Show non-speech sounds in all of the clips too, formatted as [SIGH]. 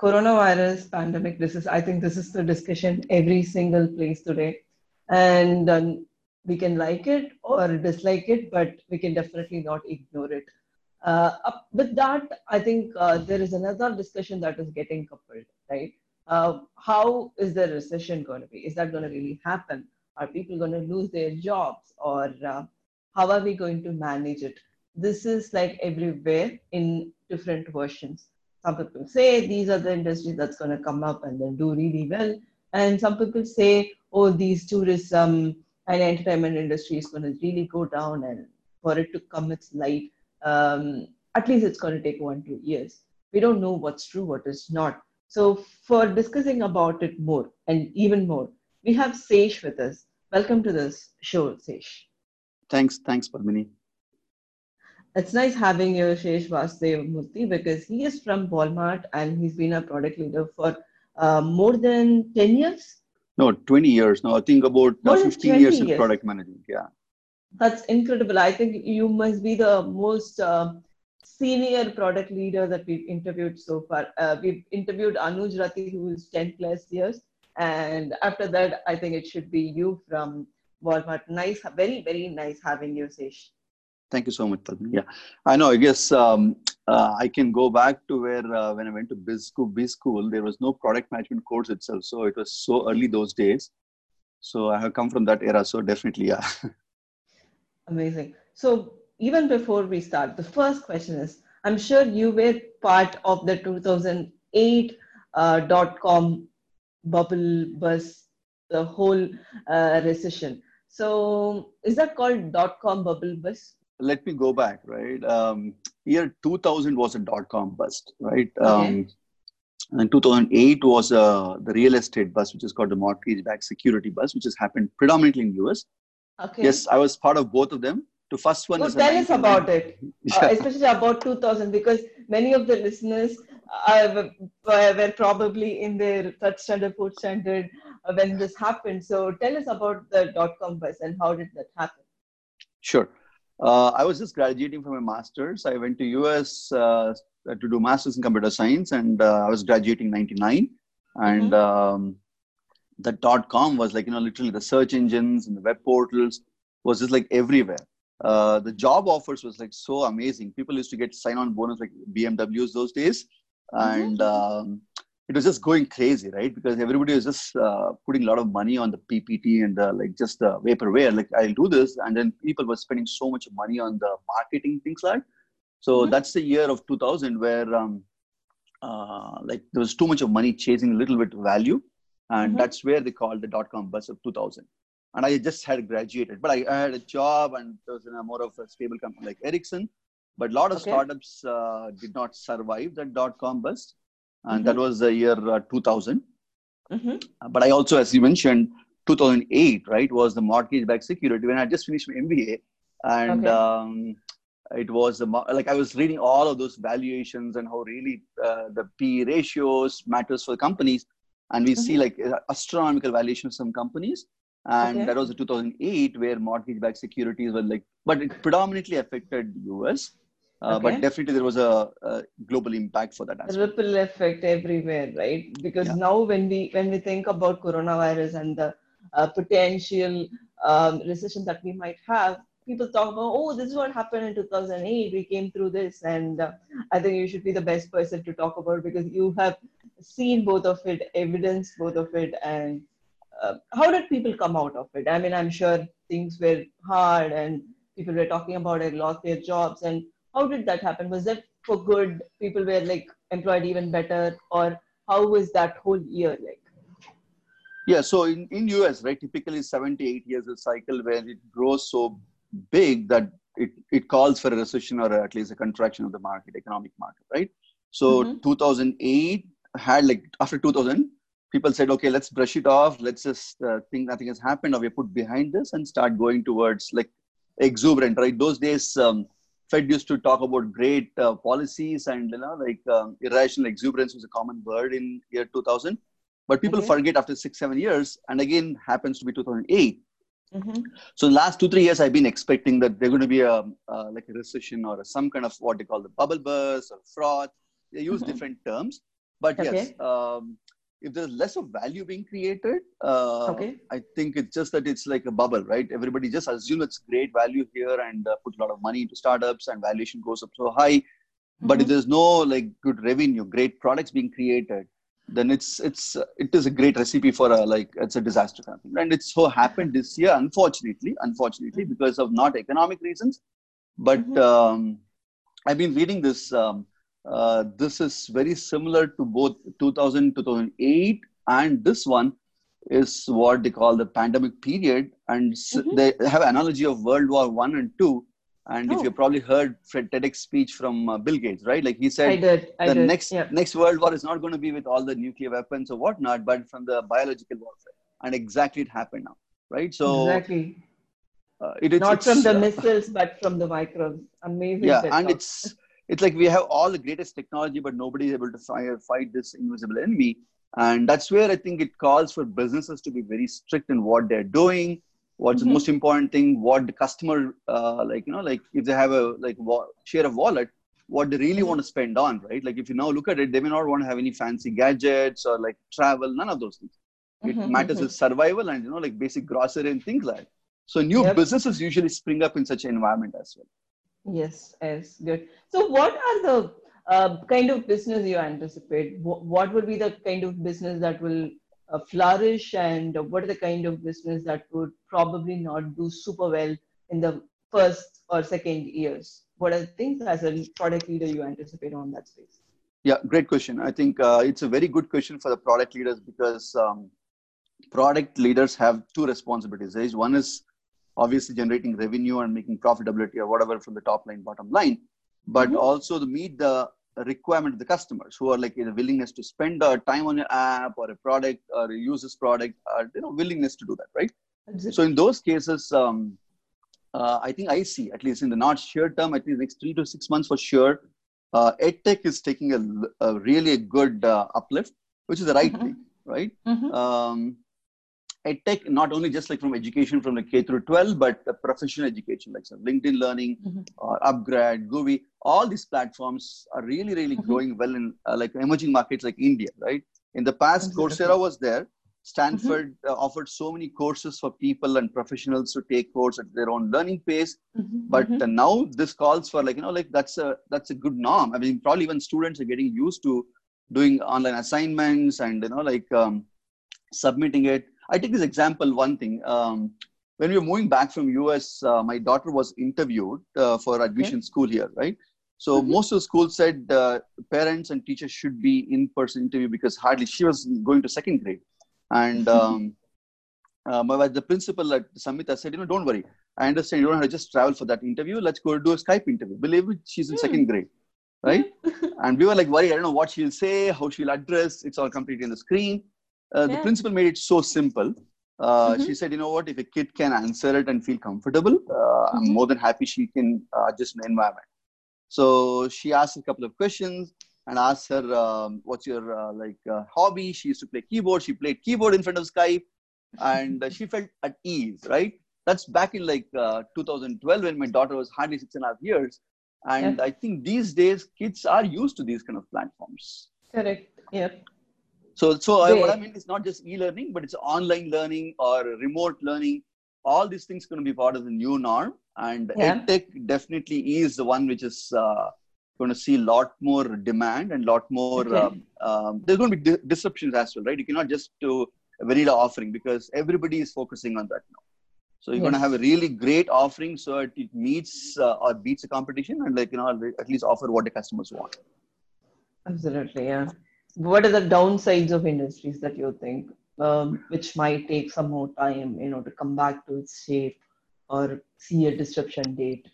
coronavirus pandemic. This is, I think, this is the discussion every single place today, and um, we can like it or dislike it, but we can definitely not ignore it. Uh, with that, I think uh, there is another discussion that is getting coupled, right? Uh, how is the recession going to be? Is that going to really happen? Are people going to lose their jobs, or uh, how are we going to manage it? This is like everywhere in different versions. Some people say these are the industries that's going to come up and then do really well, and some people say, oh, these tourism and entertainment industry is going to really go down, and for it to come its light um, at least it's going to take one two years. We don't know what's true what is not. So for discussing about it more and even more we have Sesh with us. Welcome to this show Sesh. Thanks thanks Padmini it's nice having you Sesh Vasudev Murthy because he is from Walmart and he's been a product leader for uh, more than 10 years no 20 years now i think about uh, 15 years in product management yeah that's incredible. I think you must be the most uh, senior product leader that we've interviewed so far. Uh, we've interviewed Anuj Rati, who is 10 plus years. And after that, I think it should be you from Walmart. Nice, very, very nice having you, Sesh. Thank you so much. Yeah, I know. I guess um, uh, I can go back to where uh, when I went to biz school, biz school, there was no product management course itself. So it was so early those days. So I have come from that era. So definitely, yeah. [LAUGHS] Amazing. So even before we start, the first question is, I'm sure you were part of the 2008 uh, dot com bubble bust, the whole uh, recession. So is that called dot com bubble bust? Let me go back, right? Um, year 2000 was a dot com bust, right? Okay. Um, and 2008 was uh, the real estate bust, which is called the mortgage-backed security bust, which has happened predominantly in US. Okay. Yes, I was part of both of them. The first one. So tell us about it, [LAUGHS] yeah. uh, especially about 2000, because many of the listeners uh, were probably in their third standard, fourth standard uh, when this happened. So tell us about the dot com bust and how did that happen? Sure. Uh, I was just graduating from a master's. I went to US uh, to do masters in computer science, and uh, I was graduating 99. And mm-hmm. um, the dot com was like you know literally the search engines and the web portals was just like everywhere uh, the job offers was like so amazing people used to get sign on bonus like bmws those days and mm-hmm. um, it was just going crazy right because everybody was just uh, putting a lot of money on the ppt and the, like just the vaporware like i'll do this and then people were spending so much money on the marketing things like so mm-hmm. that's the year of 2000 where um, uh, like there was too much of money chasing a little bit of value and mm-hmm. that's where they called the dot com bust of 2000 and i just had graduated but i, I had a job and it was in a more of a stable company like ericsson but a lot of okay. startups uh, did not survive that dot com bust and mm-hmm. that was the year uh, 2000 mm-hmm. Uh, but i also as you mentioned 2008 right was the mortgage backed security when i just finished my mba and okay. um, it was a, like i was reading all of those valuations and how really uh, the p ratios matters for companies and we mm-hmm. see like uh, astronomical valuation of some companies and okay. that was in 2008 where mortgage-backed securities were like but it predominantly affected the us uh, okay. but definitely there was a, a global impact for that aspect. ripple effect everywhere right because yeah. now when we when we think about coronavirus and the uh, potential um, recession that we might have people talk about oh this is what happened in 2008 we came through this and uh, i think you should be the best person to talk about because you have seen both of it, evidence both of it, and uh, how did people come out of it? I mean, I'm sure things were hard and people were talking about it, lost their jobs, and how did that happen? Was that for good? People were like employed even better, or how was that whole year like? Yeah, so in, in US, right, typically 78 years a cycle where it grows so big that it, it calls for a recession or at least a contraction of the market, economic market, right? So mm-hmm. 2008 had like after 2000 people said okay let's brush it off let's just uh, think nothing has happened or we put behind this and start going towards like exuberant right those days um, fed used to talk about great uh, policies and you know like um, irrational exuberance was a common word in year 2000 but people okay. forget after six seven years and again happens to be 2008 mm-hmm. so the last two three years i've been expecting that there's going to be a uh, like a recession or a, some kind of what they call the bubble burst or froth they use mm-hmm. different terms But Okay. yes, um, if there's less of value being created, uh, Okay. I think it's just that it's like a bubble, right? Everybody just assumes it's great value here and uh, put a lot of money into startups and valuation goes up so high. But if Mhm. there's no like good revenue, great products being created, then it's it's uh, it is a great recipe for a like it's a disaster kind of thing. And it's so happened this year, unfortunately, unfortunately, because of not economic reasons, but Mhm. um, I've been reading this. Um, uh, this is very similar to both 2000, 2008, and this one is what they call the pandemic period. And Mhm. they have analogy of World War One and Two. And if Oh. you've probably heard Fred TEDx speech from uh, Bill Gates, right? Like he I said, did. I the did. next yeah. next world war is not going to be with all the nuclear weapons or whatnot, but from the biological warfare. And exactly it happened now, right? So exactly. uh, it, it's, Not from the uh, missiles, but from the microbes. Amazing. yeah and it's [LAUGHS] it's like we have all the greatest technology but nobody is able to fire, fight this invisible enemy and that's where i think it calls for businesses to be very strict in what they're doing what's Mhm. the most important thing what the customer uh, like you know like if they have a like wa- share of wallet what they really Mhm. want to spend on right like if you now look at it they may not want to have any fancy gadgets or like travel none of those things it Mhm, matters mhm. is survival and you know like basic grocery and things like that so new Yep. businesses usually spring up in such an environment as well Yes, yes, good. So, what are the uh, kind of business you anticipate? Wh- What would be the kind of business that will uh, flourish, and what are the kind of business that would probably not do super well in the first or second years? What are the things as a product leader you anticipate on that space? Yeah, great question. I think uh, it's a very good question for the product leaders because um, product leaders have two responsibilities. One is obviously generating revenue and making profitability or whatever from the top line, bottom line, but Mhm. also to meet the requirement of the customers who are like in the willingness to spend uh, time on your app or a product or use this product, or you know, willingness to do that, right? So in those cases, um, uh, I think I see at least in the not sure term, at least next three to six months for sure, uh, EdTech is taking a, a really good uh, uplift, which is the right Mhm. thing, right? Mhm. Um, EdTech not only just like from education from the K through 12, but the professional education like so LinkedIn Learning, Mhm. or Upgrad, GUVI, all these platforms are really, really Mhm. growing well in uh, like emerging markets like India, right? In the past. Coursera was there. Stanford uh, offered so many courses for people and professionals to take course at their own learning pace. Mhm. But Mhm. uh, now this calls for like you know like that's a that's a good norm. I mean, probably even students are getting used to doing online assignments and you know like um, submitting it. I take this example. One thing um, when we were moving back from US, uh, my daughter was interviewed uh, for admission school here, right? So Mhm. most of the schools said uh, parents and teachers should be in-person interview because hardly she was going to second grade, and um, uh, my, the principal at Samhita said, you know, don't worry. I understand you don't have to just travel for that interview. Let's go do a Skype interview. Believe it, she's in Hmm. second grade, right? [LAUGHS] and we were like worried. I don't know what she'll say, how she'll address. It's all completely on the screen. Uh, The principal made it so simple. Uh, Mhm. She said, you know what? If a kid can answer it and feel comfortable, uh, I'm Mhm. more than happy she can uh, adjust the environment. So she asked a couple of questions and asked her, um, "What's your uh, like uh, hobby?" She used to play keyboard. She played keyboard in front of Skype, and uh, she felt at ease. Right? That's back in like uh, 2012 when my daughter was hardly six and a half years. And Yeah. I think these days kids are used to these kind of platforms. Correct. Yeah. So, so I, what I mean is not just e-learning, but it's online learning or remote learning. All these things going to be part of the new norm, and Yeah. edtech definitely is the one which is uh, going to see a lot more demand and a lot more. Okay. Um, um, there's going to be di- disruptions as well, right? You cannot just do a vanilla offering because everybody is focusing on that now. So you're going to have a really great offering so it, it meets uh, or beats the competition, and like you know at least offer what the customers want. Absolutely, yeah. What are the downsides of industries that you think, um, which might take some more time, you know, to come back to its shape or see a disruption date?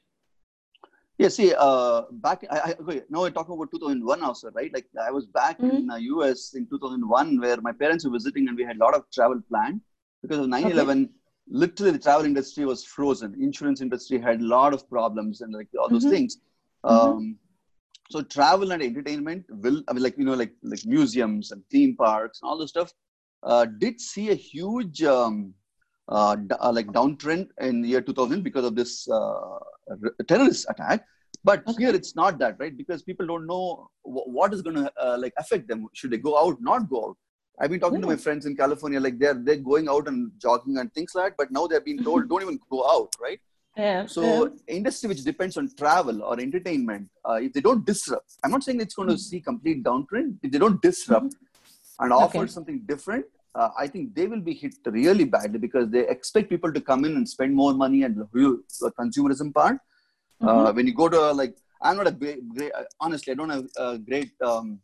Yeah, see, uh, back I, I okay, now we're talking about 2001 also, right? Like I was back in uh, US in 2001 where my parents were visiting and we had a lot of travel planned because of 9/11. Literally, the travel industry was frozen. Insurance industry had a lot of problems and like all those Mhm. things. Um, so travel and entertainment will, I mean, like you know, like like museums and theme parks and all this stuff, uh, did see a huge um, uh, d- uh, like downtrend in the year 2000 because of this uh, r- terrorist attack. But Okay. here it's not that, right? Because people don't know wh- what is going to uh, like affect them. Should they go out, not go out? I've been talking to my friends in California, like they're they're going out and jogging and things like that. But now they're being told, don't even go out, right? Yeah. So industry which depends on travel or entertainment, uh, if they don't disrupt, I'm not saying it's going to see complete downtrend. If they don't disrupt and offer Okay. something different, uh, I think they will be hit really badly because they expect people to come in and spend more money and the consumerism part. Uh, when you go to like, I'm not a great, great honestly, I don't have a great um,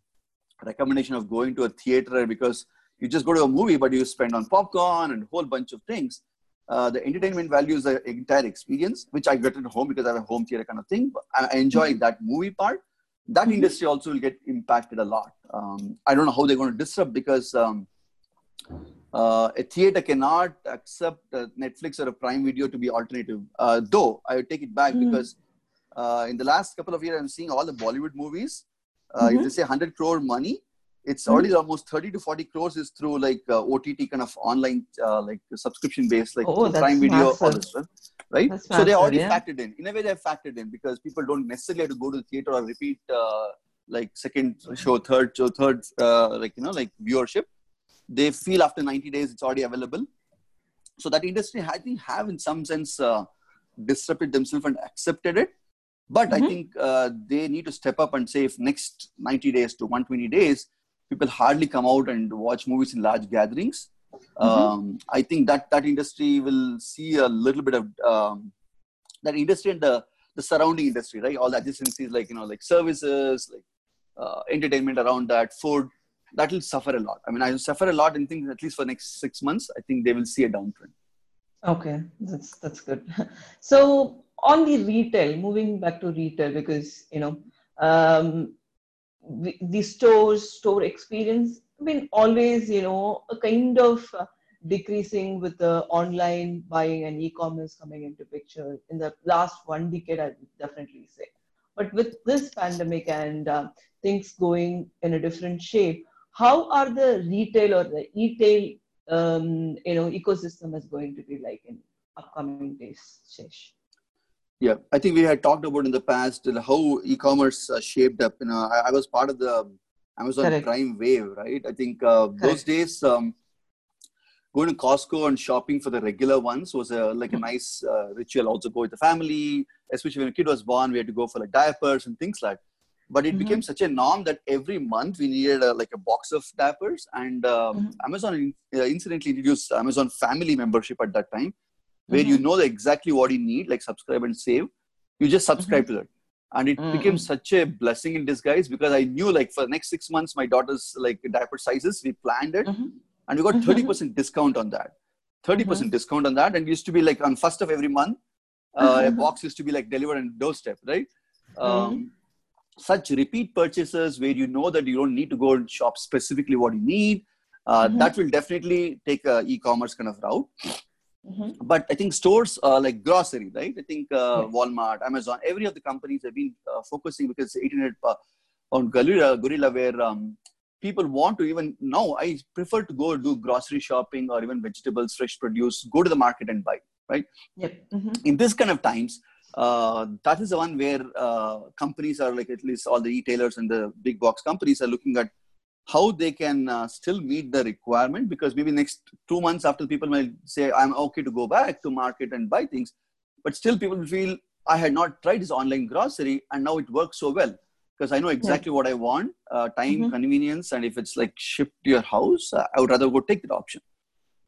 recommendation of going to a theater because you just go to a movie, but you spend on popcorn and a whole bunch of things. Uh, the entertainment value is the entire experience, which I get at home because I have a home theater kind of thing. I enjoy that movie part. That Mhm. industry also will get impacted a lot. Um, I don't know how they're going to disrupt because um, uh, a theater cannot accept uh, Netflix or a Prime Video to be alternative. Uh, though I would take it back Mhm. because uh, in the last couple of years, I'm seeing all the Bollywood movies. Uh, If Mhm. they say 100 crore money, it's Mhm. already almost 30 to 40 crores is through like uh, OTT kind of online, uh, like subscription based, like Oh, Prime Video, all this stuff, right? That's so they already yeah. factored in. In a way, they're factored in because people don't necessarily have to go to the theater or repeat uh, like second show, third show, third, uh, like, you know, like viewership. They feel after 90 days it's already available. So that industry, I think, have in some sense uh, disrupted themselves and accepted it. But I Mhm. think uh, they need to step up and say if next 90 days to 120 days, people hardly come out and watch movies in large gatherings. Um, I think that that industry will see a little bit of um, that industry and the, the surrounding industry, right? All the adjacencies like, you know, like services, like uh, entertainment around that, food, that will suffer a lot. I mean, I will suffer a lot and think at least for next six months, I think they will see a downtrend. Okay, that's that's good. [LAUGHS] So on the retail, moving back to retail, because you know um, the, stores store experience been always you know a kind of uh, decreasing with the online buying and e-commerce coming into picture in the last one decade. I would definitely say, but with this pandemic and uh, things going in a different shape, how are the retail or the e-tail um, you know ecosystem is going to be like in upcoming days, Shesh? Yeah, I think we had talked about in the past how e-commerce uh, shaped up. You know, I, I was part of the Amazon Correct. Prime wave, right? I think uh, those days, um, going to Costco and shopping for the regular ones was a, like a nice uh, ritual. Also, go with the family, especially when a kid was born, we had to go for like diapers and things like. But it Mhm. became such a norm that every month we needed a, like a box of diapers, and uh, Mhm. Amazon uh, incidentally introduced Amazon Family membership at that time where you Mhm. know exactly what you need, like subscribe and save. You just subscribe to that. And it became Mhm. such a blessing in disguise because I knew like for the next six months, my daughter's like diaper sizes, we planned it Mhm. and we got Mhm. 30% discount on that. 30% discount on that. And it used to be like on first of every month, uh, a box used to be like delivered on the doorstep, right? Um. Such repeat purchases where you know that you don't need to go and shop specifically what you need. Uh. That will definitely take a e-commerce kind of route Mhm. but I think stores uh, like grocery, right? I think uh, Yes. Walmart, Amazon, every of the companies have been uh, focusing because 800 uh, on Gorilla, Gorilla, where um, people want to even now. I prefer to go do grocery shopping or even vegetables, fresh produce, go to the market and buy. Right Yep. Mhm. in this kind of times, uh, that is the one where uh, companies are like at least all the retailers and the big box companies are looking at how they can uh, still meet the requirement because maybe next two months after people might say i'm okay to go back to market and buy things but still people will feel i had not tried this online grocery and now it works so well because i know exactly what i want uh, time Mhm. convenience and if it's like shipped to your house uh, i would rather go take that option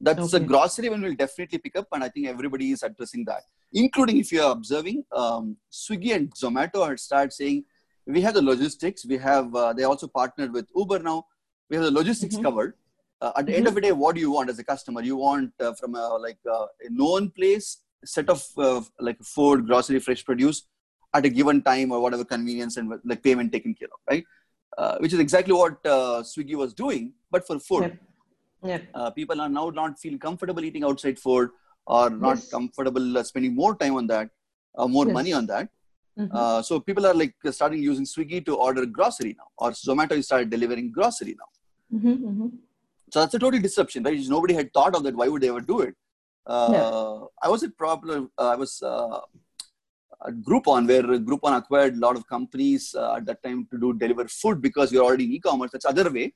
that's a Okay. grocery one will definitely pick up and i think everybody is addressing that including if you're observing um, swiggy and zomato had started saying we have the logistics we have uh, they also partnered with uber now we have the logistics Mhm. covered uh, at the end of the day what do you want as a customer you want uh, from a like uh, a known place set of uh, like food grocery fresh produce at a given time or whatever convenience and like payment taken care of right uh, which is exactly what uh, swiggy was doing but for food Yeah. Yep. uh, people are now not feel comfortable eating outside food or not Yes. comfortable uh, spending more time on that more Yes. money on that Mhm. uh, so people are like starting using swiggy to order grocery now or zomato is started delivering grocery now Mhm. Mhm. so that's a total disruption right nobody had thought of that why would they ever do it uh, i was at problem uh, i was uh, Groupon, where Groupon acquired a lot of companies uh, at that time to do deliver food because are already in e-commerce. That's other way.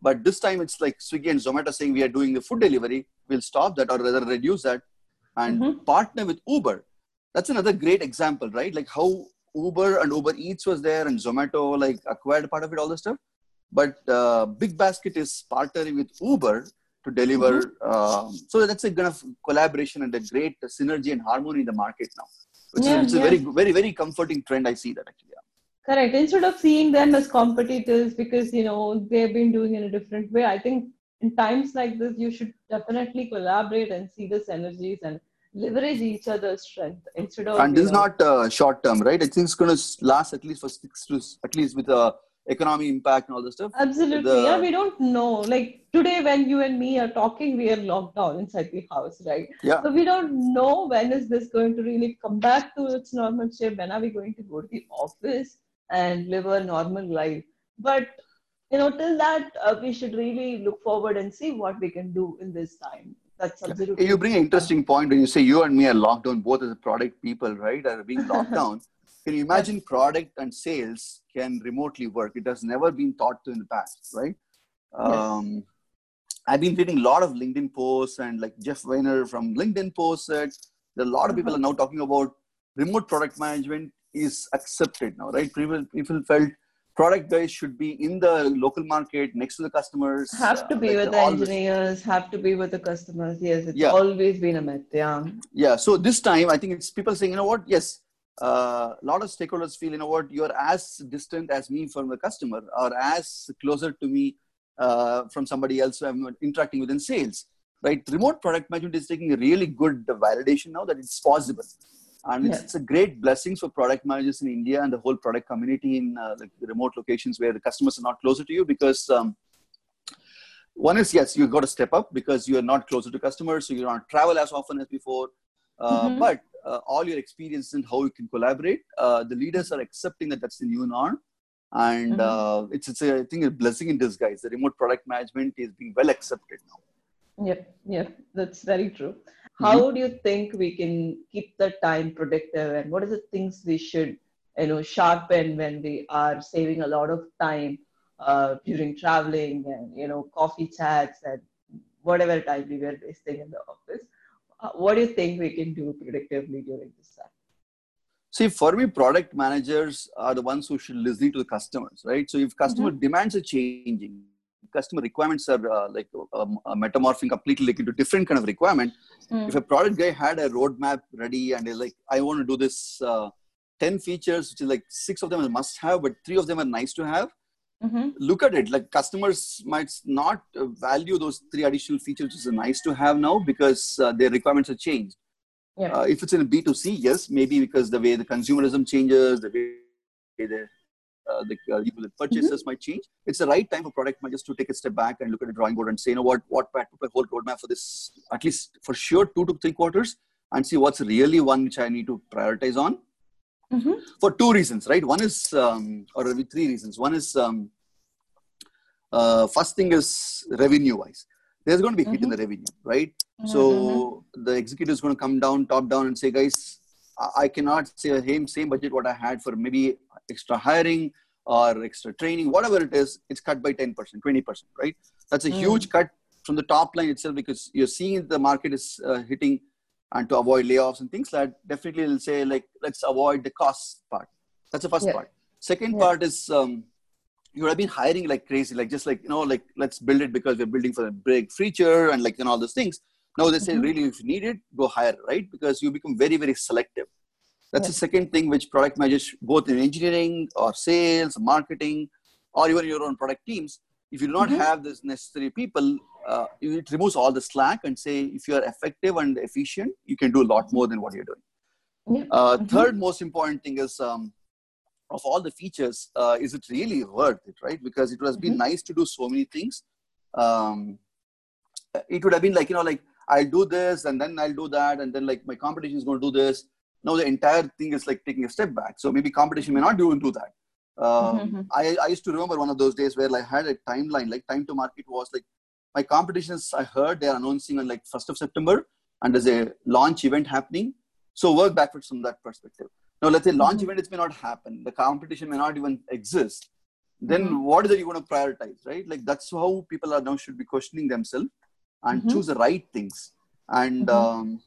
But this time it's like Swiggy and Zomato saying we are doing the food delivery. We'll stop that or rather reduce that and mm-hmm. partner with Uber. That's another great example, right? Like how Uber and Uber Eats was there and Zomato like acquired part of it, all this stuff. But uh, Big Basket is partnering with Uber to deliver. Mm-hmm. Um, so that's a kind of collaboration and a great synergy and harmony in the market now. Which yeah, is, it's yeah. a very, very, very comforting trend. I see that actually. Yeah. Correct. Instead of seeing them as competitors because you know they've been doing it in a different way, I think in times like this you should definitely collaborate and see the synergies and leverage each other's strength instead of. And this know, is not uh, short term, right? I think it's going to last at least for six to at least with a economy impact and all this stuff. Absolutely. The, yeah we don't know. Like today when you and me are talking we are locked down inside the house right? Yeah. So we don't know when is this going to really come back to its normal shape when are we going to go to the office and live a normal life. But you know till that uh, we should really look forward and see what we can do in this time that's absolutely you bring an interesting point when you say you and me are locked down both as product people right are being locked [LAUGHS] down. Can you imagine product and sales can remotely work? It has never been thought to in the past, right? Um, I've been reading a lot of LinkedIn posts and like Jeff Weiner from LinkedIn posts that a lot of people are now talking about remote product management is accepted now, right? People, people felt product guys should be in the local market next to the customers. Have to be uh, with the engineers, have to be with the customers. Yes, it's yeah. always been a myth. Yeah. Yeah. So this time, I think it's people saying, you know what? Yes, uh, a lot of stakeholders feel, you know what, you're as distant as me from the customer or as closer to me uh, from somebody else I'm interacting with in sales, right? Remote product management is taking a really good validation now that it's possible. And it's, it's, a great blessing for product managers in India and the whole product community in uh, like remote locations where the customers are not closer to you because um, one is yes, you've got to step up because you are not closer to customers, so you don't travel as often as before. Uh, mm-hmm. But uh, all your experience and how you can collaborate. Uh, the leaders are accepting that that's the new norm. And mm-hmm. Uh, it's, it's a, I think, a blessing in disguise. The remote product management is being well accepted now. Yep, yep, that's very true. How mm-hmm. do you think we can keep the time productive, and what are the things we should, you know, sharpen when we are saving a lot of time uh, during traveling and you know coffee chats and whatever time we were wasting in the office? Uh, what do you think we can do predictively during this time? See, for me, product managers are the ones who should listen to the customers, right? So if customer mm-hmm. demands are changing, customer requirements are uh, like um, uh, metamorphing completely like into different kind of requirement. Mm. If a product guy had a roadmap ready and is like, I want to do this uh, 10 features, which is like six of them are must have, but three of them are nice to have, mm-hmm. look at it like customers might not value those three additional features which is nice to have now because uh, their requirements have changed yeah. Uh, if it's in a b2c yes maybe because the way the consumerism changes the way the uh, the, uh, purchases mm-hmm. might change. It's the right time for product managers to take a step back and look at the drawing board and say, you know what, what my whole roadmap for this, at least for sure, two to three quarters, and see what's really one which I need to prioritize on mm-hmm. for two reasons, right? One is, um, or three reasons. One is, um, uh, first thing is revenue wise. There's going to be mm-hmm. hit in the mm-hmm. revenue, right? So mm-hmm. the executive is going to come down, top down, and say, guys, I cannot say same same budget what I had for maybe extra hiring or extra training, whatever it is. It's cut by ten percent, twenty percent, right? That's a mm. huge cut from the top line itself because you're seeing the market is uh, hitting and to avoid layoffs and things like that, definitely will say like let's avoid the cost part. That's the first yeah. part. Second yeah. part is um, you would have been hiring like crazy, like just like you know, like let's build it because we're building for a big feature and like and all those things. Now they say mm-hmm. really if you need it, go higher, right? Because you become very, very selective. That's yeah. the second thing which product managers, both in engineering or sales, marketing, or even your own product teams, if you do not mm-hmm. have this necessary people, uh, it removes all the slack and say if you are effective and efficient, you can do a lot more than what you're doing. Yeah. Uh, mm-hmm. Third most important thing is um, of all the features, uh, is it really worth it, right? Because it would have been mm-hmm. nice to do so many things. Um, it would have been like, you know, like I'll do this and then I'll do that. And then like my competition is going to do this. Now the entire thing is like taking a step back. So maybe competition may not do, do that. Um, mm-hmm. I, I used to remember one of those days where I had a timeline, like time to market was like my competitions, I heard they're announcing on like 1st of September and there's a launch event happening. So work backwards from that perspective. Now, let's say launch Mhm. events may not happen, the competition may not even exist. Then Mhm. what is it you want to prioritize, right? Like that's how people are now should be questioning themselves and Mhm. choose the right things. And Mhm. um,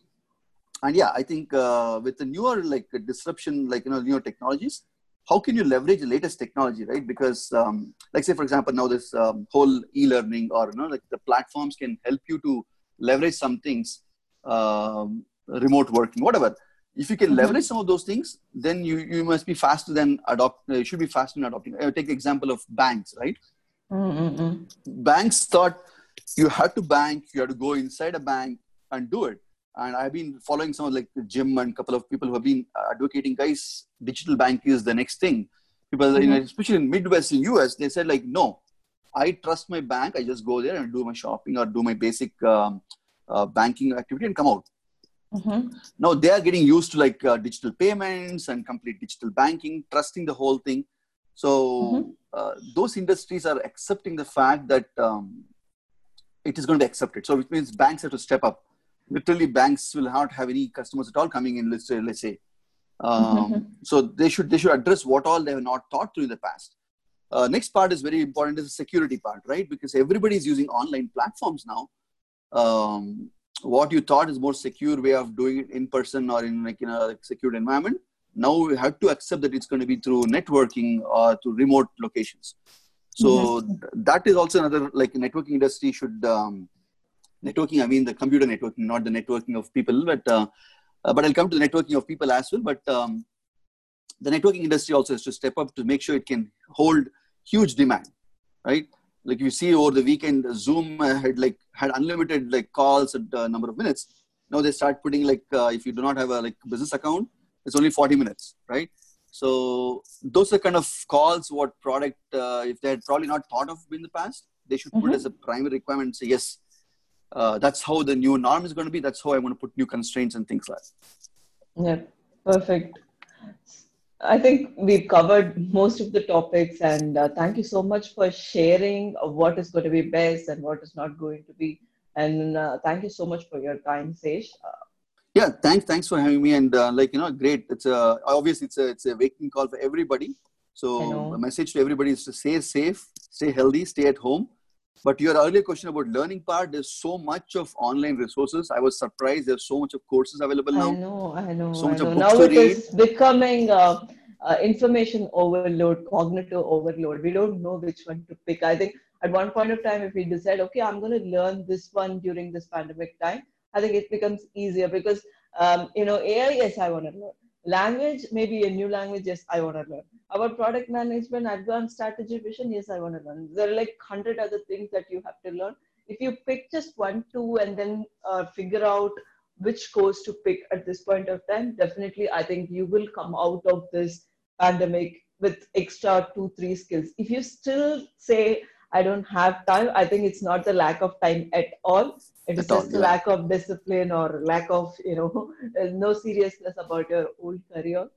and yeah, I think uh, with the newer like disruption, like you know, newer technologies, how can you leverage the latest technology, right? Because um, like say for example, now this um, whole e-learning or you know like the platforms can help you to leverage some things, um, remote working, whatever. If you can Mhm. leverage some of those things, then you you must be faster than adopt. Uh, you should be faster in adopting. Uh, take the example of banks, right? Mm-mm-mm. banks thought you have to bank, you have to go inside a bank and do it. And I've been following some of like Jim and a couple of people who have been uh, advocating, guys, digital bank is the next thing. People, you know, Mhm. especially in Midwest in US, they said like, no, I trust my bank. I just go there and do my shopping or do my basic um, uh, banking activity and come out. Mhm. Now they are getting used to like uh, digital payments and complete digital banking, trusting the whole thing. So Mhm. uh, those industries are accepting the fact that um, it is going to be accepted. So which means banks have to step up. Literally, banks will not have any customers at all coming in. Let's say, let's say. Um. [LAUGHS] So they should they should address what all they have not thought through in the past. Uh, next part is very important is the security part, right? Because everybody is using online platforms now. Um, what you thought is more secure way of doing it in person or in like in a secured environment now we have to accept that it's going to be through networking or through remote locations so th- that is also another like networking industry should um, networking i mean the computer networking not the networking of people but uh, uh, but i'll come to the networking of people as well. But um, the networking industry also has to step up to make sure it can hold huge demand right? Like you see over the weekend zoom had like had unlimited like calls and uh, number of minutes. Now they start putting like uh, if you do not have a like business account it's only 40 minutes right so those are kind of calls what product uh, if they had probably not thought of in the past they should put Mhm. as a primary requirement and say yes uh, that's how the new norm is going to be that's how i want to put new constraints and things like that Yeah, perfect. I think we've covered most of the topics, and uh, thank you so much for sharing what is going to be best and what is not going to be. And uh, thank you so much for your time, Sesh. Yeah thanks thanks for having me and uh, like you know great it's a obviously it's a it's a waking call for everybody so a message to everybody is to stay safe stay healthy stay at home but your earlier question about learning part there's so much of online resources i was surprised there's so much of courses available now. I now know, I know, So I much of know. books Now it is becoming uh, uh, information overload, cognitive overload. We don't know which one to pick. I think at one point of time, if we decide, okay, I'm going to learn this one during this pandemic time, I think it becomes easier because, um, you know, AI, yes, I want to learn. Language, maybe a new language, yes, I want to learn. About product management, advanced strategy vision, yes, I want to learn. There are like hundred other things that you have to learn. If you pick just one, two, and then uh, figure out which course to pick at this point of time, definitely I think you will come out of this pandemic with extra two, three skills. If you still say, I don't have time, I think it's not the lack of time at all. It is just lack of discipline or lack of, you know, [LAUGHS] no seriousness about your old career.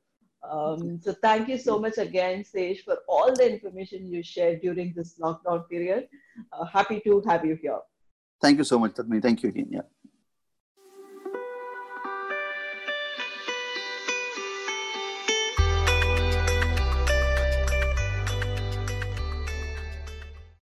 Um, so thank you so much again, Sage, for all the information you shared during this lockdown period. Uh, happy to have you here. thank you so much Tatmi. thank you again yeah